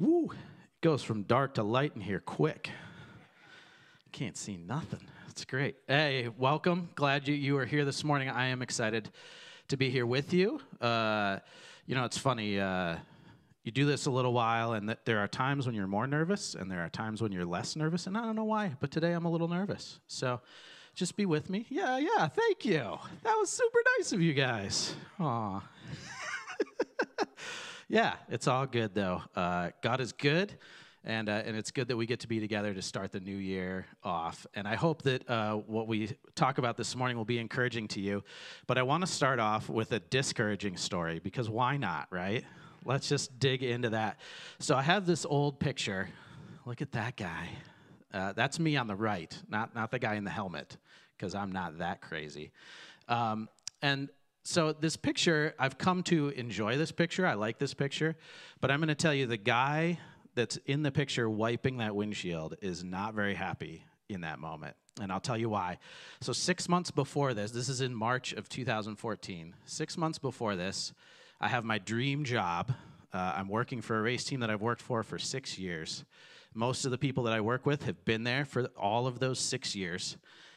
Woo! It goes from dark to light in here quick. Can't see nothing. It's great. Hey, welcome. Glad you, you are here this morning. I am excited to be here with you. Uh, you know, it's funny. Uh, you do this a little while, and th- there are times when you're more nervous, and there are times when you're less nervous. And I don't know why, but today I'm a little nervous. So just be with me. Yeah, yeah, thank you. That was super nice of you guys. Aw. yeah, it's all good though. Uh, God is good, and uh, and it's good that we get to be together to start the new year off. And I hope that uh, what we talk about this morning will be encouraging to you. But I want to start off with a discouraging story because why not, right? Let's just dig into that. So I have this old picture. Look at that guy. Uh, that's me on the right, not not the guy in the helmet, because I'm not that crazy. Um, and so this picture, I've come to enjoy this picture. I like this picture, but I'm going to tell you the guy that's in the picture wiping that windshield is not very happy in that moment. And I'll tell you why. So, six months before this, this is in March of 2014. Six months before this, I have my dream job. Uh, I'm working for a race team that I've worked for for six years. Most of the people that I work with have been there for all of those six years.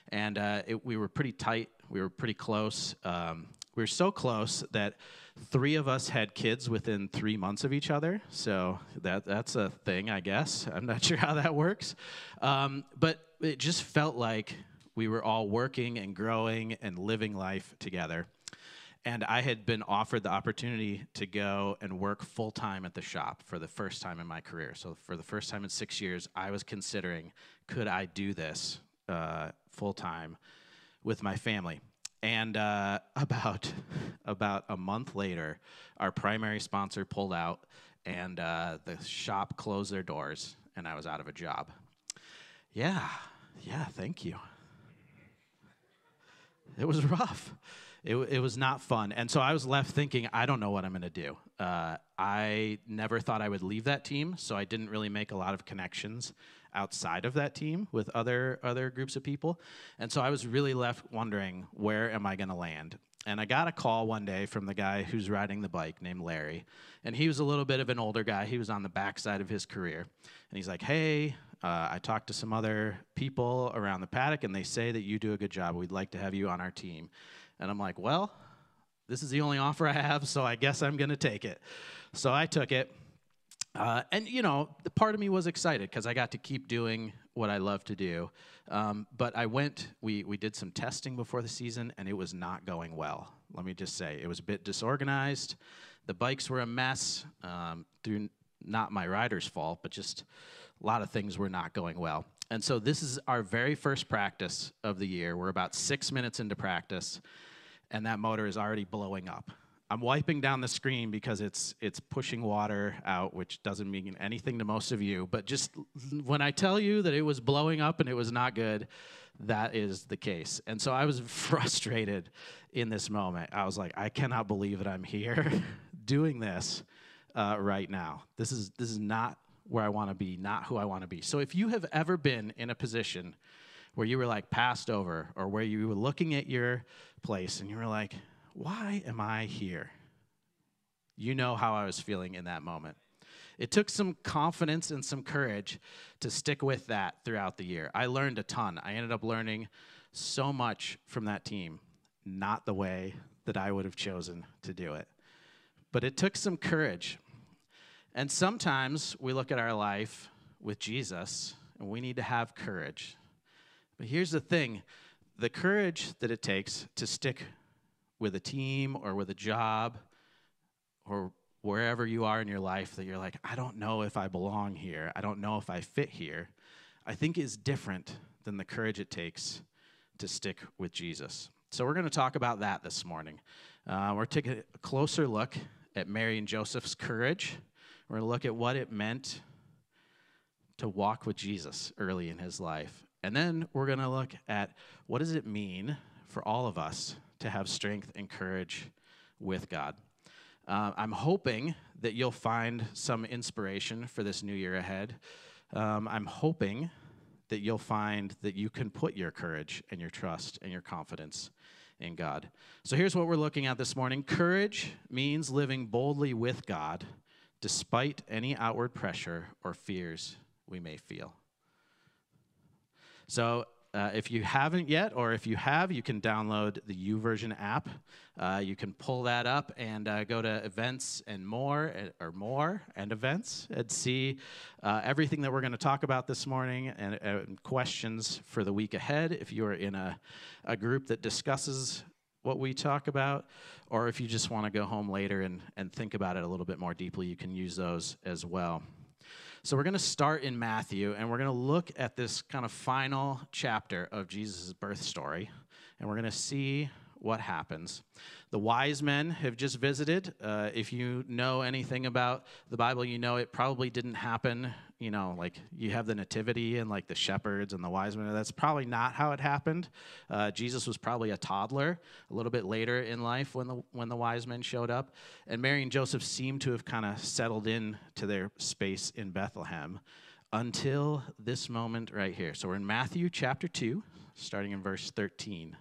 And uh, it, we were pretty tight, we were pretty close. Um, we were so close that three of us had kids within three months of each other. So that that's a thing, I guess. I'm not sure how that works, um, but it just felt like we were all working and growing and living life together. And I had been offered the opportunity to go and work full time at the shop for the first time in my career. So, for the first time in six years, I was considering could I do this uh, full time with my family? And uh, about about a month later, our primary sponsor pulled out, and uh, the shop closed their doors, and I was out of a job. Yeah, yeah, thank you. It was rough. It, it was not fun. And so I was left thinking, I don't know what I'm going to do. Uh, I never thought I would leave that team, so I didn't really make a lot of connections outside of that team with other other groups of people. And so I was really left wondering, where am I going to land? And I got a call one day from the guy who's riding the bike named Larry. And he was a little bit of an older guy. He was on the backside of his career. And he's like, Hey, uh, I talked to some other people around the paddock, and they say that you do a good job. We'd like to have you on our team. And I'm like, Well, this is the only offer I have, so I guess I'm going to take it. So I took it. Uh, and you know, the part of me was excited because I got to keep doing what I love to do. Um, but I went. We we did some testing before the season, and it was not going well. Let me just say, it was a bit disorganized. The bikes were a mess um, through not my rider's fault, but just a lot of things were not going well. And so this is our very first practice of the year. We're about six minutes into practice, and that motor is already blowing up. I'm wiping down the screen because it's it's pushing water out, which doesn't mean anything to most of you. But just when I tell you that it was blowing up and it was not good, that is the case. And so I was frustrated in this moment. I was like, I cannot believe that I'm here doing this uh, right now. This is this is not where I want to be, not who I want to be. So if you have ever been in a position where you were like passed over, or where you were looking at your place and you were like, why am I here? You know how I was feeling in that moment. It took some confidence and some courage to stick with that throughout the year. I learned a ton. I ended up learning so much from that team, not the way that I would have chosen to do it. But it took some courage. And sometimes we look at our life with Jesus and we need to have courage. But here's the thing the courage that it takes to stick with a team or with a job or wherever you are in your life that you're like, I don't know if I belong here. I don't know if I fit here. I think is different than the courage it takes to stick with Jesus. So we're going to talk about that this morning. Uh, we're taking a closer look at Mary and Joseph's courage. We're going to look at what it meant to walk with Jesus early in his life. And then we're going to look at what does it mean for all of us to have strength and courage with God. Uh, I'm hoping that you'll find some inspiration for this new year ahead. Um, I'm hoping that you'll find that you can put your courage and your trust and your confidence in God. So here's what we're looking at this morning courage means living boldly with God despite any outward pressure or fears we may feel. So, uh, if you haven't yet, or if you have, you can download the YouVersion app. Uh, you can pull that up and uh, go to events and more, uh, or more and events, and see uh, everything that we're going to talk about this morning and, and, questions for the week ahead. If you are in a, a group that discusses what we talk about, or if you just want to go home later and, and think about it a little bit more deeply, you can use those as well. So we're going to start in Matthew and we're going to look at this kind of final chapter of Jesus' birth story and we're going to see what happens. The wise men have just visited. Uh, if you know anything about the Bible, you know it probably didn't happen. You know, like you have the nativity and like the shepherds and the wise men. That's probably not how it happened. Uh, Jesus was probably a toddler a little bit later in life when the when the wise men showed up, and Mary and Joseph seem to have kind of settled in to their space in Bethlehem until this moment right here. So we're in Matthew chapter two, starting in verse thirteen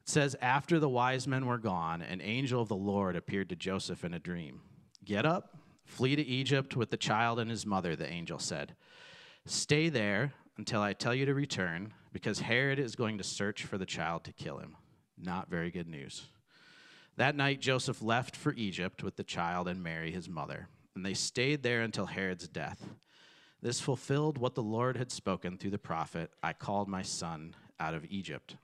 It says, After the wise men were gone, an angel of the Lord appeared to Joseph in a dream. Get up, flee to Egypt with the child and his mother, the angel said. Stay there until I tell you to return, because Herod is going to search for the child to kill him. Not very good news. That night, Joseph left for Egypt with the child and Mary, his mother, and they stayed there until Herod's death. This fulfilled what the Lord had spoken through the prophet I called my son out of Egypt.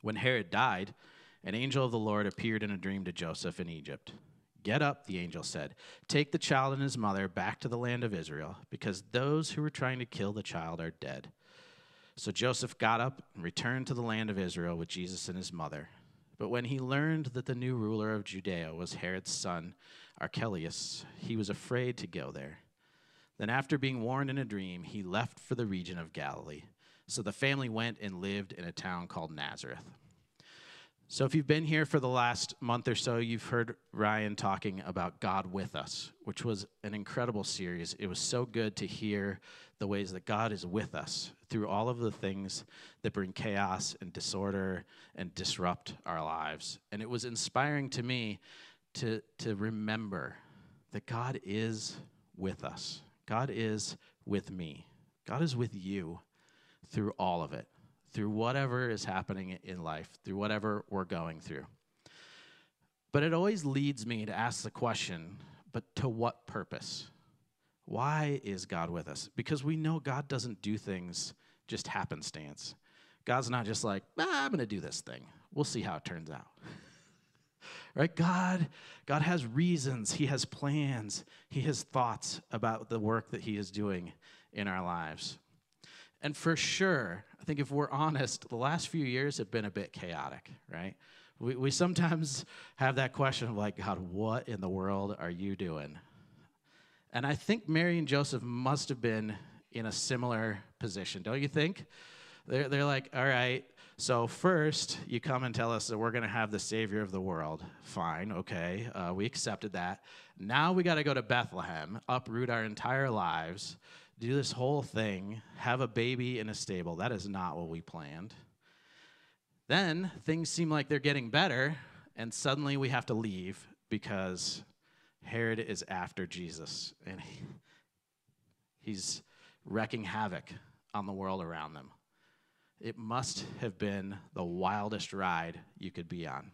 When Herod died, an angel of the Lord appeared in a dream to Joseph in Egypt. Get up, the angel said. Take the child and his mother back to the land of Israel, because those who were trying to kill the child are dead. So Joseph got up and returned to the land of Israel with Jesus and his mother. But when he learned that the new ruler of Judea was Herod's son, Archelaus, he was afraid to go there. Then, after being warned in a dream, he left for the region of Galilee. So the family went and lived in a town called Nazareth. So, if you've been here for the last month or so, you've heard Ryan talking about God with us, which was an incredible series. It was so good to hear the ways that God is with us through all of the things that bring chaos and disorder and disrupt our lives. And it was inspiring to me to, to remember that God is with us, God is with me, God is with you through all of it, through whatever is happening in life, through whatever we're going through. But it always leads me to ask the question but to what purpose? Why is God with us? Because we know God doesn't do things just happenstance. God's not just like, ah, I'm going to do this thing. We'll see how it turns out. right? God, God has reasons, He has plans, He has thoughts about the work that He is doing in our lives. And for sure, I think if we're honest, the last few years have been a bit chaotic, right? We, we sometimes have that question of like, God, what in the world are you doing? And I think Mary and Joseph must have been in a similar position, don't you think? They're, they're like, all right, so first you come and tell us that we're going to have the Savior of the world. Fine, okay, uh, we accepted that. Now we got to go to Bethlehem, uproot our entire lives do this whole thing, have a baby in a stable. That is not what we planned. Then things seem like they're getting better, and suddenly we have to leave because Herod is after Jesus and he, he's wrecking havoc on the world around them. It must have been the wildest ride you could be on.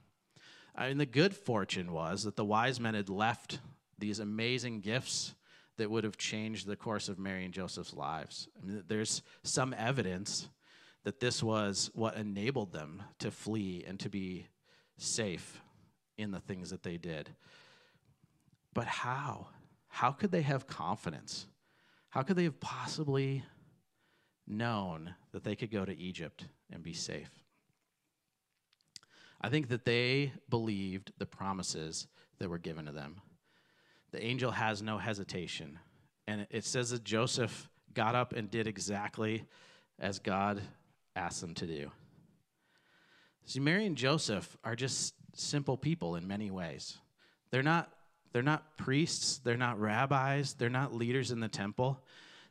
I mean, the good fortune was that the wise men had left these amazing gifts that would have changed the course of Mary and Joseph's lives. I mean, there's some evidence that this was what enabled them to flee and to be safe in the things that they did. But how? How could they have confidence? How could they have possibly known that they could go to Egypt and be safe? I think that they believed the promises that were given to them the angel has no hesitation. And it says that Joseph got up and did exactly as God asked them to do. See, Mary and Joseph are just simple people in many ways. They're not, they're not priests, they're not rabbis, they're not leaders in the temple.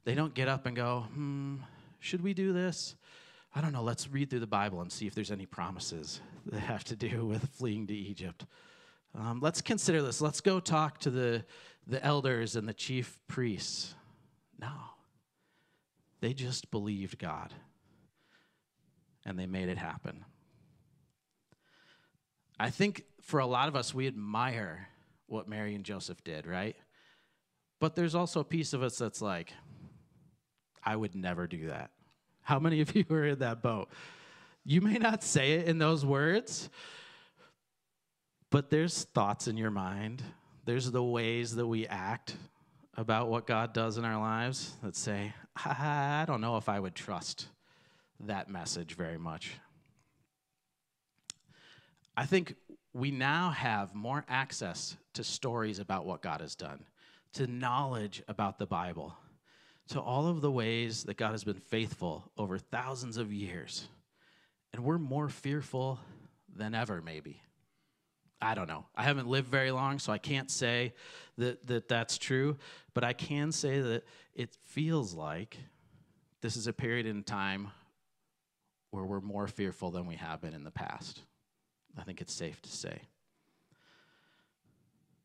They don't get up and go, hmm, should we do this? I don't know, let's read through the Bible and see if there's any promises that have to do with fleeing to Egypt. Um, let's consider this. Let's go talk to the, the elders and the chief priests. No. They just believed God and they made it happen. I think for a lot of us, we admire what Mary and Joseph did, right? But there's also a piece of us that's like, I would never do that. How many of you are in that boat? You may not say it in those words, but there's thoughts in your mind. There's the ways that we act about what God does in our lives that say, I don't know if I would trust that message very much. I think we now have more access to stories about what God has done, to knowledge about the Bible, to all of the ways that God has been faithful over thousands of years. And we're more fearful than ever, maybe. I don't know. I haven't lived very long, so I can't say that, that that's true, but I can say that it feels like this is a period in time where we're more fearful than we have been in the past. I think it's safe to say.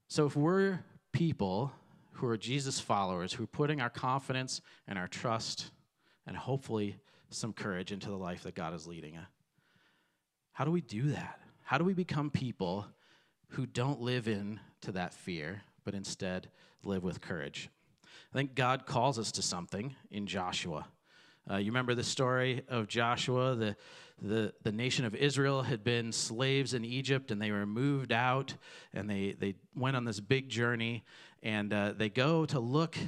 So if we're people who are Jesus followers, who are putting our confidence and our trust and hopefully some courage into the life that God is leading, uh, how do we do that? How do we become people who don't live in to that fear, but instead live with courage? I think God calls us to something in Joshua. Uh, you remember the story of Joshua? The, the, the nation of Israel had been slaves in Egypt and they were moved out and they, they went on this big journey and uh, they go to look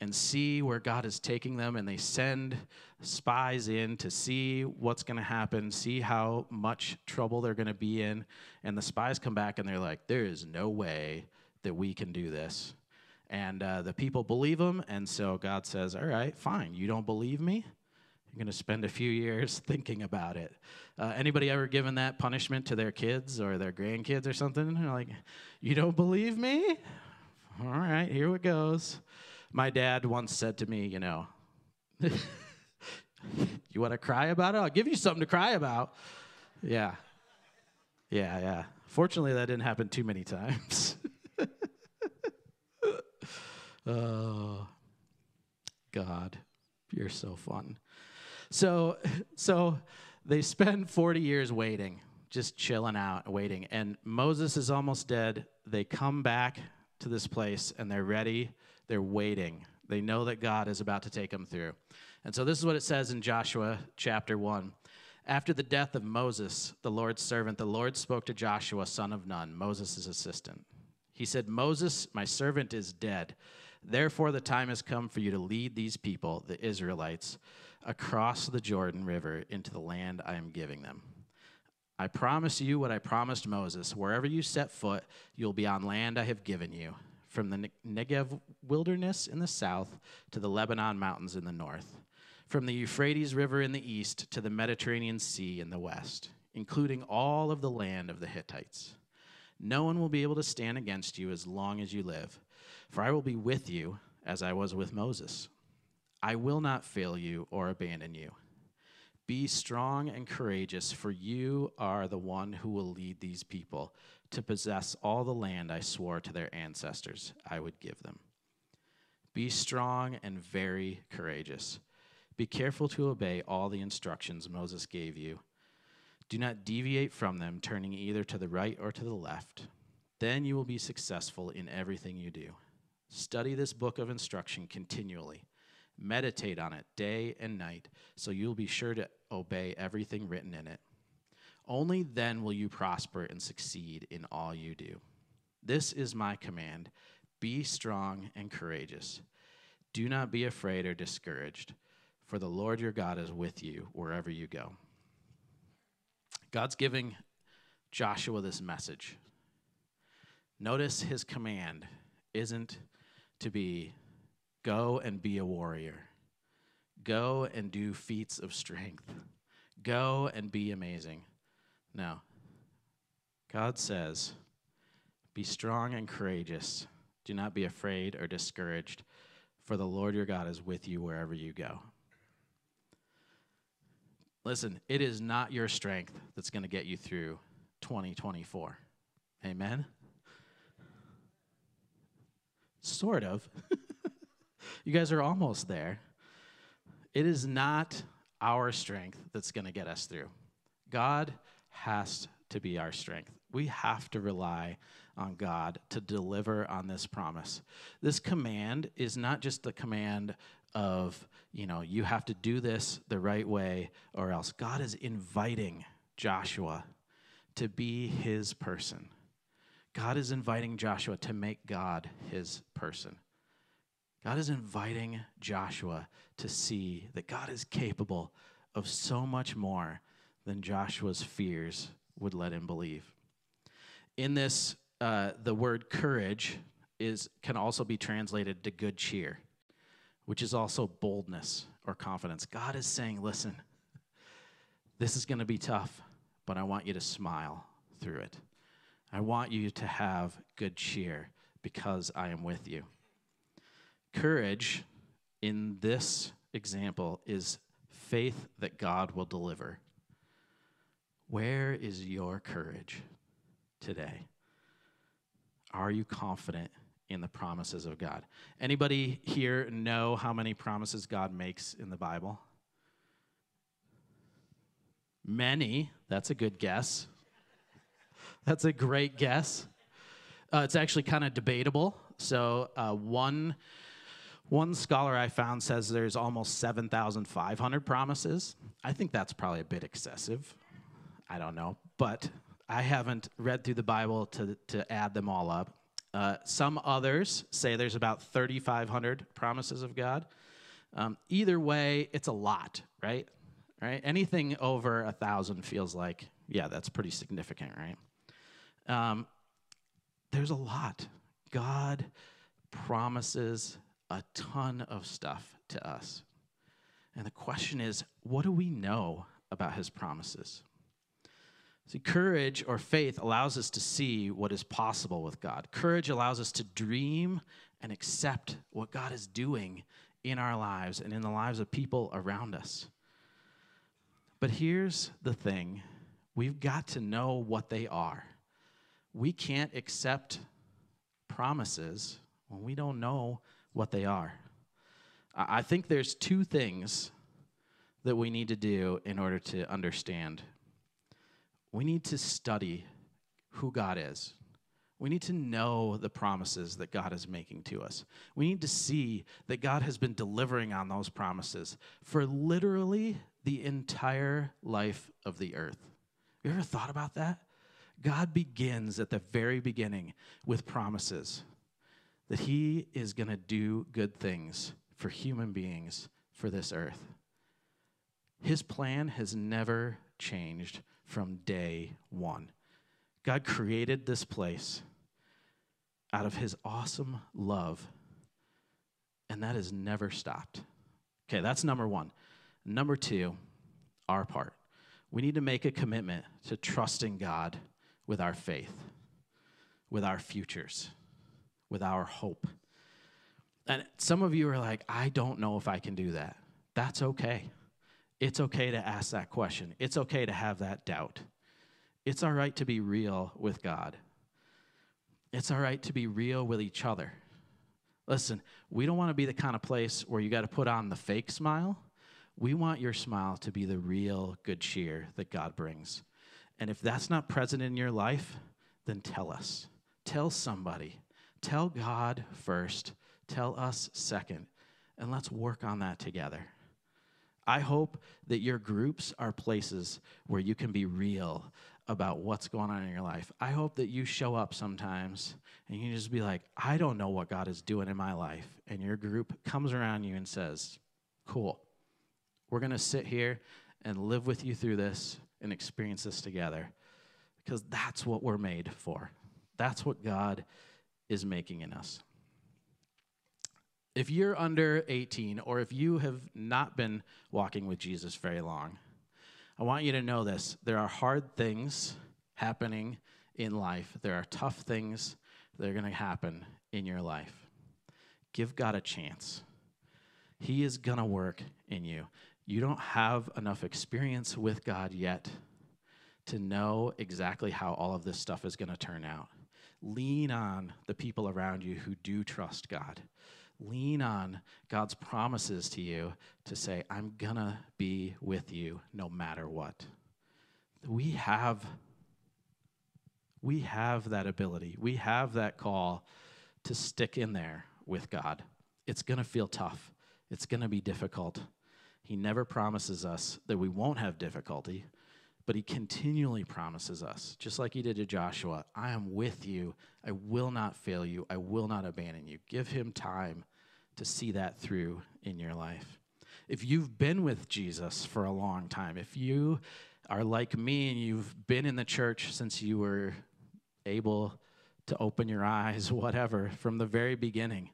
and see where God is taking them and they send spies in to see what's going to happen, see how much trouble they're going to be in. And the spies come back and they're like, there is no way that we can do this. And uh, the people believe them. And so God says, all right, fine. You don't believe me? You're going to spend a few years thinking about it. Uh, anybody ever given that punishment to their kids or their grandkids or something? They're like, you don't believe me? All right, here it goes. My dad once said to me, you know, you want to cry about it? I'll give you something to cry about. Yeah. Yeah, yeah. Fortunately, that didn't happen too many times. oh, God, you're so fun. So, so they spend 40 years waiting, just chilling out, waiting. And Moses is almost dead. They come back to this place and they're ready. They're waiting. They know that God is about to take them through. And so this is what it says in Joshua chapter 1. After the death of Moses, the Lord's servant, the Lord spoke to Joshua, son of Nun, Moses' assistant. He said, Moses, my servant, is dead. Therefore, the time has come for you to lead these people, the Israelites, across the Jordan River into the land I am giving them. I promise you what I promised Moses. Wherever you set foot, you'll be on land I have given you, from the Negev wilderness in the south to the Lebanon mountains in the north, from the Euphrates River in the east to the Mediterranean Sea in the west, including all of the land of the Hittites. No one will be able to stand against you as long as you live, for I will be with you as I was with Moses. I will not fail you or abandon you. Be strong and courageous, for you are the one who will lead these people to possess all the land I swore to their ancestors I would give them. Be strong and very courageous. Be careful to obey all the instructions Moses gave you. Do not deviate from them, turning either to the right or to the left. Then you will be successful in everything you do. Study this book of instruction continually Meditate on it day and night, so you'll be sure to obey everything written in it. Only then will you prosper and succeed in all you do. This is my command be strong and courageous. Do not be afraid or discouraged, for the Lord your God is with you wherever you go. God's giving Joshua this message. Notice his command isn't to be Go and be a warrior. Go and do feats of strength. Go and be amazing. No. God says, Be strong and courageous. Do not be afraid or discouraged, for the Lord your God is with you wherever you go. Listen, it is not your strength that's going to get you through 2024. Amen? Sort of. you guys are almost there. It is not our strength that's going to get us through. God has to be our strength. We have to rely on God to deliver on this promise. This command is not just the command of, you know, you have to do this the right way or else. God is inviting Joshua to be his person. God is inviting Joshua to make God his person. God is inviting Joshua to see that God is capable of so much more than Joshua's fears would let him believe. In this, uh, the word courage is, can also be translated to good cheer, which is also boldness or confidence. God is saying, listen, this is going to be tough, but I want you to smile through it. I want you to have good cheer because I am with you. Courage in this example is faith that God will deliver. Where is your courage today? Are you confident in the promises of God? Anybody here know how many promises God makes in the Bible? Many. That's a good guess. That's a great guess. Uh, it's actually kind of debatable. So, uh, one one scholar I found says there's almost 7,500 promises. I think that's probably a bit excessive. I don't know, but I haven't read through the Bible to, to add them all up. Uh, some others say there's about 3,500 promises of God. Um, either way, it's a lot, right? Right? Anything over a thousand feels like, yeah, that's pretty significant, right? Um, there's a lot. God promises a ton of stuff to us. And the question is, what do we know about his promises? See, courage or faith allows us to see what is possible with God. Courage allows us to dream and accept what God is doing in our lives and in the lives of people around us. But here's the thing we've got to know what they are. We can't accept promises when we don't know what they are. I think there's two things that we need to do in order to understand. We need to study who God is. We need to know the promises that God is making to us. We need to see that God has been delivering on those promises for literally the entire life of the earth. You ever thought about that? God begins at the very beginning with promises that He is going to do good things for human beings for this earth. His plan has never changed from day one. God created this place out of His awesome love, and that has never stopped. Okay, that's number one. Number two, our part. We need to make a commitment to trusting God with our faith, with our futures with our hope. And some of you are like, I don't know if I can do that. That's okay. It's okay to ask that question. It's okay to have that doubt. It's all right to be real with God. It's all right to be real with each other. Listen, we don't want to be the kind of place where you got to put on the fake smile. We want your smile to be the real good cheer that God brings. And if that's not present in your life, then tell us. Tell somebody. Tell God first, tell us second, and let's work on that together. I hope that your groups are places where you can be real about what's going on in your life. I hope that you show up sometimes and you just be like, I don't know what God is doing in my life. And your group comes around you and says, Cool, we're going to sit here and live with you through this and experience this together because that's what we're made for. That's what God is making in us. If you're under 18 or if you have not been walking with Jesus very long, I want you to know this. There are hard things happening in life, there are tough things that are going to happen in your life. Give God a chance. He is going to work in you. You don't have enough experience with God yet to know exactly how all of this stuff is going to turn out. Lean on the people around you who do trust God. Lean on God's promises to you to say, I'm gonna be with you no matter what. We have we have that ability. We have that call to stick in there with God. It's going to feel tough. It's going to be difficult. He never promises us that we won't have difficulty, but he continually promises us, just like he did to Joshua, I am with you. I will not fail you. I will not abandon you. Give him time to see that through in your life. If you've been with Jesus for a long time, if you are like me and you've been in the church since you were able to open your eyes, whatever, from the very beginning,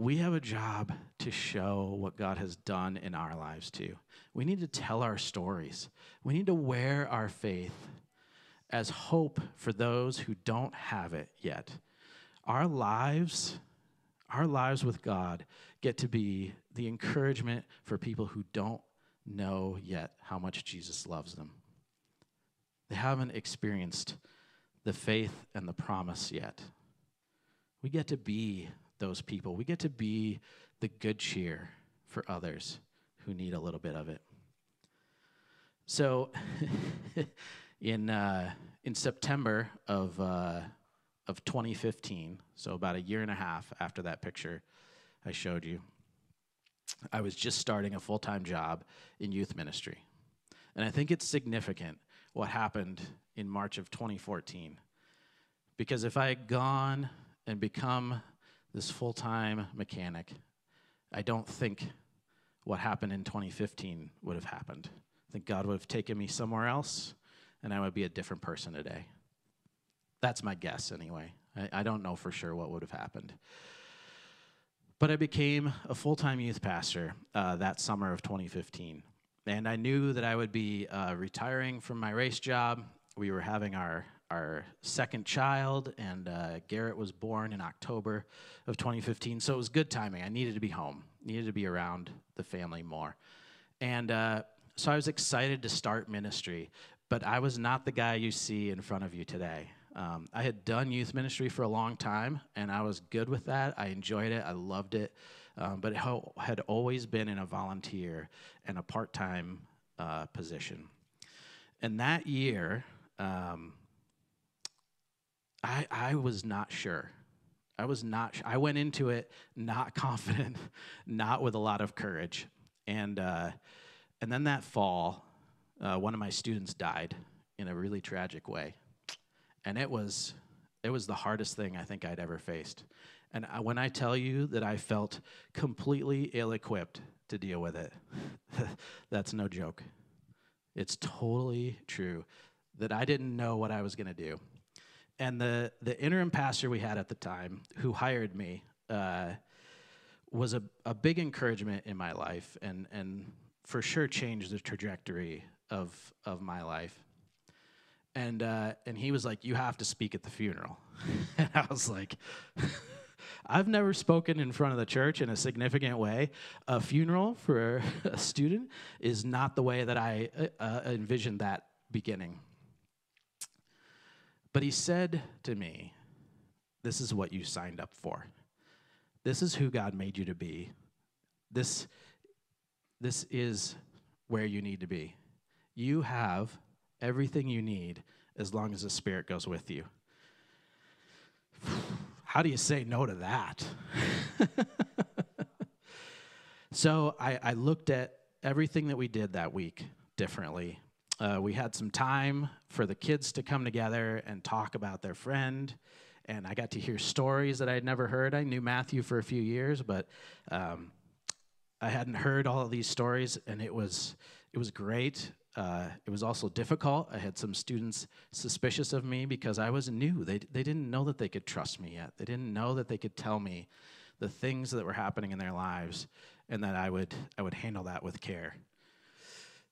we have a job to show what God has done in our lives too. We need to tell our stories. We need to wear our faith as hope for those who don't have it yet. Our lives, our lives with God get to be the encouragement for people who don't know yet how much Jesus loves them. They haven't experienced the faith and the promise yet. We get to be those people. We get to be the good cheer for others who need a little bit of it. So, in uh, in September of uh, of 2015, so about a year and a half after that picture I showed you, I was just starting a full time job in youth ministry, and I think it's significant what happened in March of 2014, because if I had gone and become this full time mechanic, I don't think what happened in 2015 would have happened. I think God would have taken me somewhere else, and I would be a different person today. That's my guess, anyway. I, I don't know for sure what would have happened. But I became a full time youth pastor uh, that summer of 2015. And I knew that I would be uh, retiring from my race job. We were having our our second child, and uh, Garrett was born in October of 2015. So it was good timing. I needed to be home, needed to be around the family more. And uh, so I was excited to start ministry, but I was not the guy you see in front of you today. Um, I had done youth ministry for a long time, and I was good with that. I enjoyed it, I loved it, um, but it ho- had always been in a volunteer and a part time uh, position. And that year, um, I, I was not sure. I was not, I went into it not confident, not with a lot of courage. And, uh, and then that fall, uh, one of my students died in a really tragic way. And it was, it was the hardest thing I think I'd ever faced. And I, when I tell you that I felt completely ill equipped to deal with it, that's no joke. It's totally true that I didn't know what I was going to do and the the interim pastor we had at the time who hired me uh, was a, a big encouragement in my life and and for sure changed the trajectory of of my life and uh, and he was like you have to speak at the funeral and i was like I've never spoken in front of the church in a significant way. A funeral for a student is not the way that I uh, uh envisioned that beginning. But he said to me, This is what you signed up for. This is who God made you to be. This, this is where you need to be. You have everything you need as long as the Spirit goes with you. How do you say no to that? so I, I looked at everything that we did that week differently uh, we had some time for the kids to come together and talk about their friend. And I got to hear stories that I had never heard. I knew Matthew for a few years, but um, I hadn't heard all of these stories, and it was it was great. Uh, it was also difficult. I had some students suspicious of me because I was new. They they didn't know that they could trust me yet. They didn't know that they could tell me the things that were happening in their lives, and that I would I would handle that with care.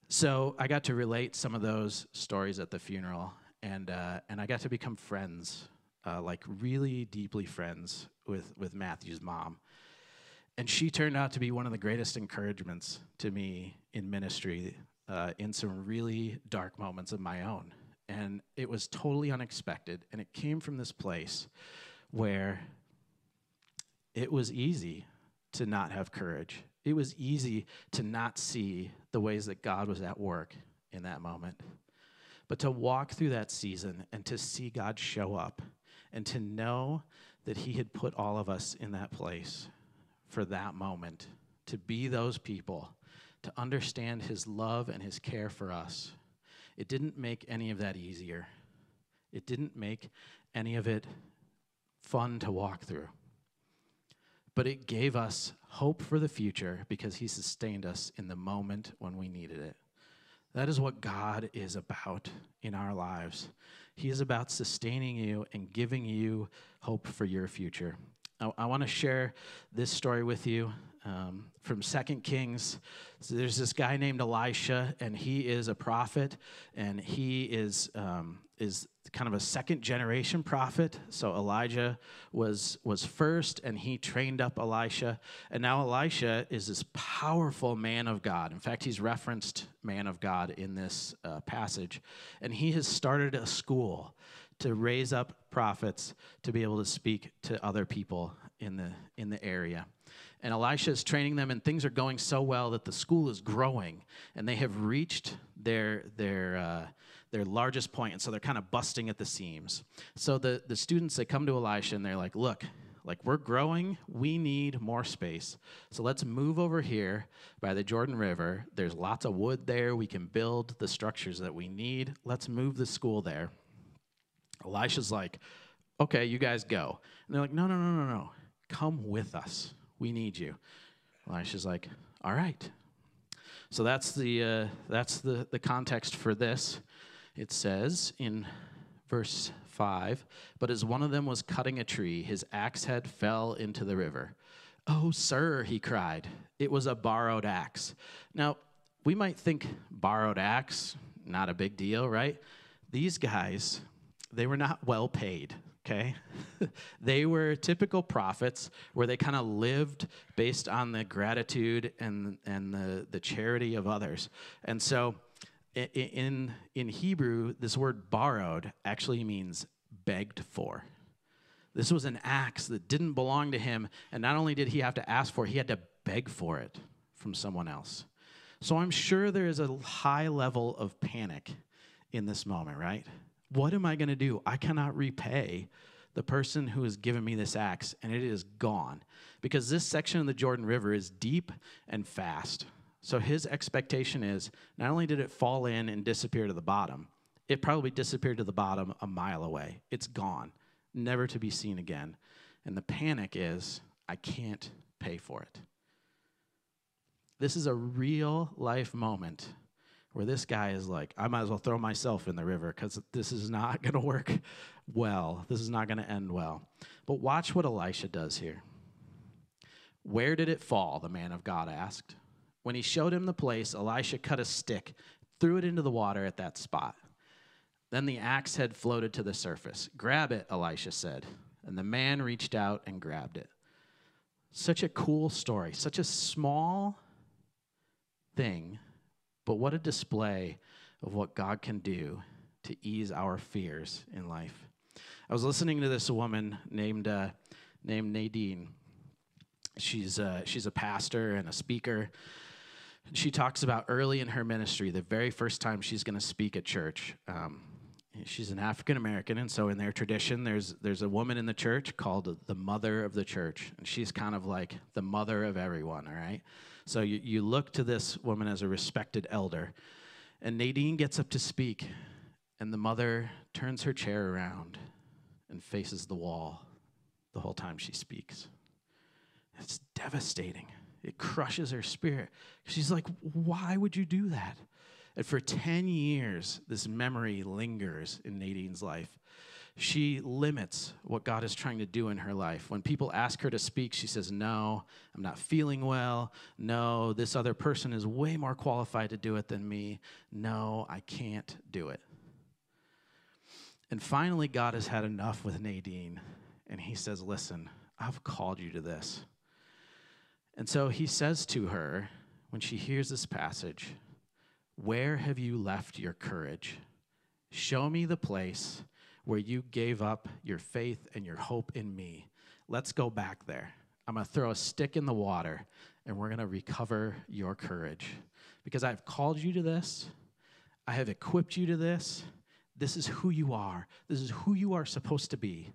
So I got to relate some of those stories at the funeral, and uh, and I got to become friends, uh, like really deeply friends with with Matthew's mom, and she turned out to be one of the greatest encouragements to me in ministry uh, in some really dark moments of my own. And it was totally unexpected. And it came from this place where it was easy to not have courage. It was easy to not see the ways that God was at work in that moment. But to walk through that season and to see God show up and to know that He had put all of us in that place for that moment, to be those people, to understand His love and His care for us, it didn't make any of that easier. It didn't make any of it fun to walk through. But it gave us hope for the future because He sustained us in the moment when we needed it. That is what God is about in our lives. He is about sustaining you and giving you hope for your future. I, I want to share this story with you um, from Second Kings. So there's this guy named Elisha, and he is a prophet, and he is um, is kind of a second generation prophet. So Elijah was was first, and he trained up Elisha, and now Elisha is this powerful man of God. In fact, he's referenced man of God in this uh, passage, and he has started a school to raise up prophets to be able to speak to other people in the in the area. And Elisha is training them, and things are going so well that the school is growing, and they have reached their their uh, their largest point, and so they're kind of busting at the seams. So the the students they come to Elisha and they're like, "Look, like we're growing, we need more space. So let's move over here by the Jordan River. There's lots of wood there. We can build the structures that we need. Let's move the school there." Elisha's like, "Okay, you guys go." And they're like, "No, no, no, no, no. Come with us." We need you. Elisha's like, All right. So that's the, uh, that's the, the context for this. It says in verse 5 But as one of them was cutting a tree, his axe head fell into the river. Oh, sir, he cried. It was a borrowed axe. Now, we might think borrowed axe, not a big deal, right? These guys, they were not well paid okay? they were typical prophets where they kind of lived based on the gratitude and, and the, the charity of others. And so in, in Hebrew, this word borrowed actually means begged for. This was an axe that didn't belong to him, and not only did he have to ask for it, he had to beg for it from someone else. So I'm sure there is a high level of panic in this moment, right? What am I going to do? I cannot repay the person who has given me this axe, and it is gone. Because this section of the Jordan River is deep and fast. So his expectation is not only did it fall in and disappear to the bottom, it probably disappeared to the bottom a mile away. It's gone, never to be seen again. And the panic is, I can't pay for it. This is a real life moment where this guy is like, I might as well throw myself in the river because this is not going to work well. This is not going to end well. But watch what Elisha does here. Where did it fall? The man of God asked. When he showed him the place, Elisha cut a stick, threw it into the water at that spot. Then the axe head floated to the surface. Grab it, Elisha said. And the man reached out and grabbed it. Such a cool story, such a small thing but what a display of what God can do to ease our fears in life. I was listening to this woman named uh, named Nadine. She's uh, she's a pastor and a speaker. She talks about early in her ministry, the very first time she's going to speak at church. Um, she's an African American, and so in their tradition, there's there's a woman in the church called the mother of the church, and she's kind of like the mother of everyone. All right, so you, you look to this woman as a respected elder. And Nadine gets up to speak, and the mother turns her chair around and faces the wall the whole time she speaks. It's devastating. It crushes her spirit. She's like, Why would you do that? And for 10 years, this memory lingers in Nadine's life she limits what God is trying to do in her life. When people ask her to speak, she says, No, I'm not feeling well. No, this other person is way more qualified to do it than me. No, I can't do it. And finally, God has had enough with Nadine, and he says, Listen, I've called you to this. And so he says to her, when she hears this passage, Where have you left your courage? Show me the place where you gave up your faith and your hope in me. Let's go back there. I'm going to throw a stick in the water and we're going to recover your courage because I've called you to this. I have equipped you to this. This is who you are. This is who you are supposed to be.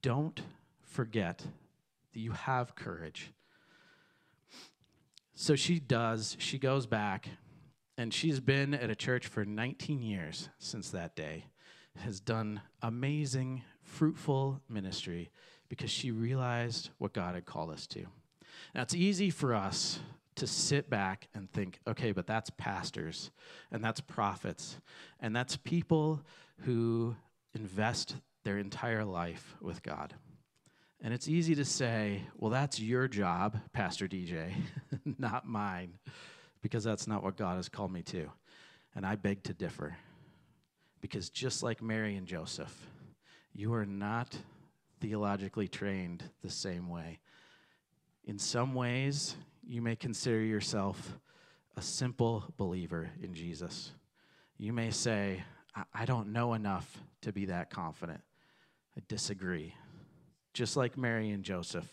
Don't forget that you have courage. So she does. She goes back, and she's been at a church for 19 years since that day, has done amazing, fruitful ministry because she realized what God had called us to. Now, it's easy for us to sit back and think, okay, but that's pastors and that's prophets and that's people who invest their entire life with God. And it's easy to say, well, that's your job, Pastor DJ, not mine, because that's not what God has called me to. And I beg to differ. Because just like Mary and Joseph, you are not theologically trained the same way. In some ways, you may consider yourself a simple believer in Jesus. You may say, I, don't know enough to be that confident. I disagree. Just like Mary and Joseph,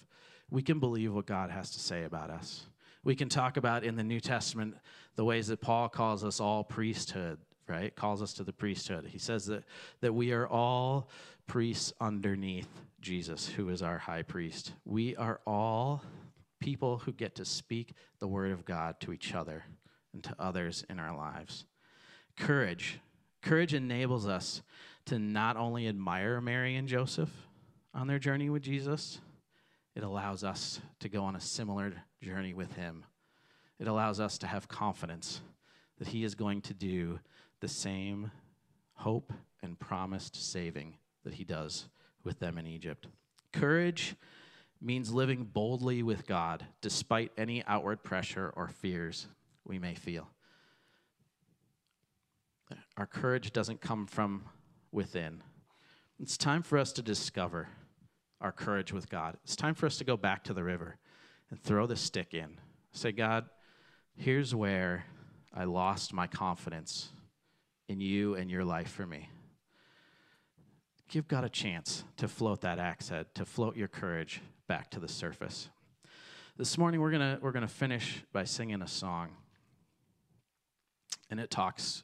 we can believe what God has to say about us. We can talk about in the New Testament the ways that Paul calls us all priesthood, right? Calls us to the priesthood. He says that, that we are all priests underneath Jesus, who is our high priest. We are all people who get to speak the word of God to each other and to others in our lives. Courage. Courage enables us to not only admire Mary and Joseph on their journey with Jesus, it allows us to go on a similar journey with Him. It allows us to have confidence that He is going to do the same hope and promised saving that He does with them in Egypt. Courage means living boldly with God despite any outward pressure or fears we may feel. Our courage doesn't come from within. It's time for us to discover our courage with God. It's time for us to go back to the river and throw the stick in. Say, God, here's where I lost my confidence in you and your life for me give God a chance to float that axe head, to float your courage back to the surface. This morning we're gonna we're gonna finish by singing a song, and it talks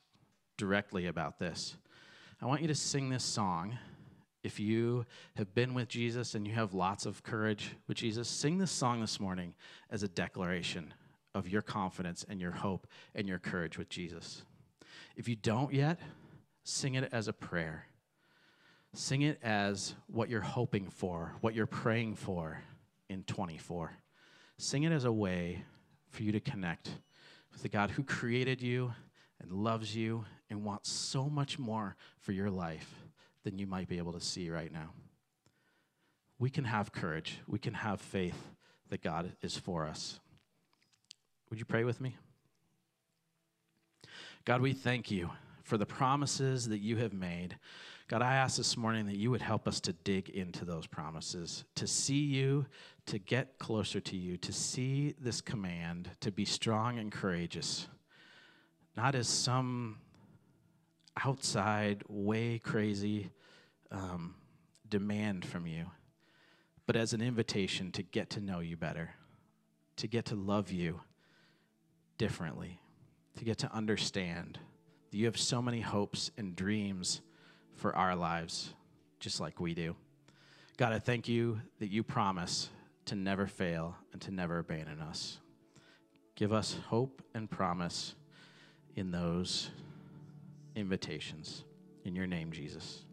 directly about this. I want you to sing this song. If you have been with Jesus and you have lots of courage with Jesus, sing this song this morning as a declaration of your confidence and your hope and your courage with Jesus. If you don't yet, sing it as a prayer Sing it as what you're hoping for, what you're praying for in 24. Sing it as a way for you to connect with the God who created you and loves you and wants so much more for your life than you might be able to see right now. We can have courage, we can have faith that God is for us. Would you pray with me? God, we thank you for the promises that you have made. God, I ask this morning that you would help us to dig into those promises, to see you, to get closer to you, to see this command to be strong and courageous, not as some outside, way crazy um, demand from you, but as an invitation to get to know you better, to get to love you differently, to get to understand that you have so many hopes and dreams for our lives, just like we do. God, I thank you that you promise to never fail and to never abandon us. Give us hope and promise in those invitations. In your name, Jesus.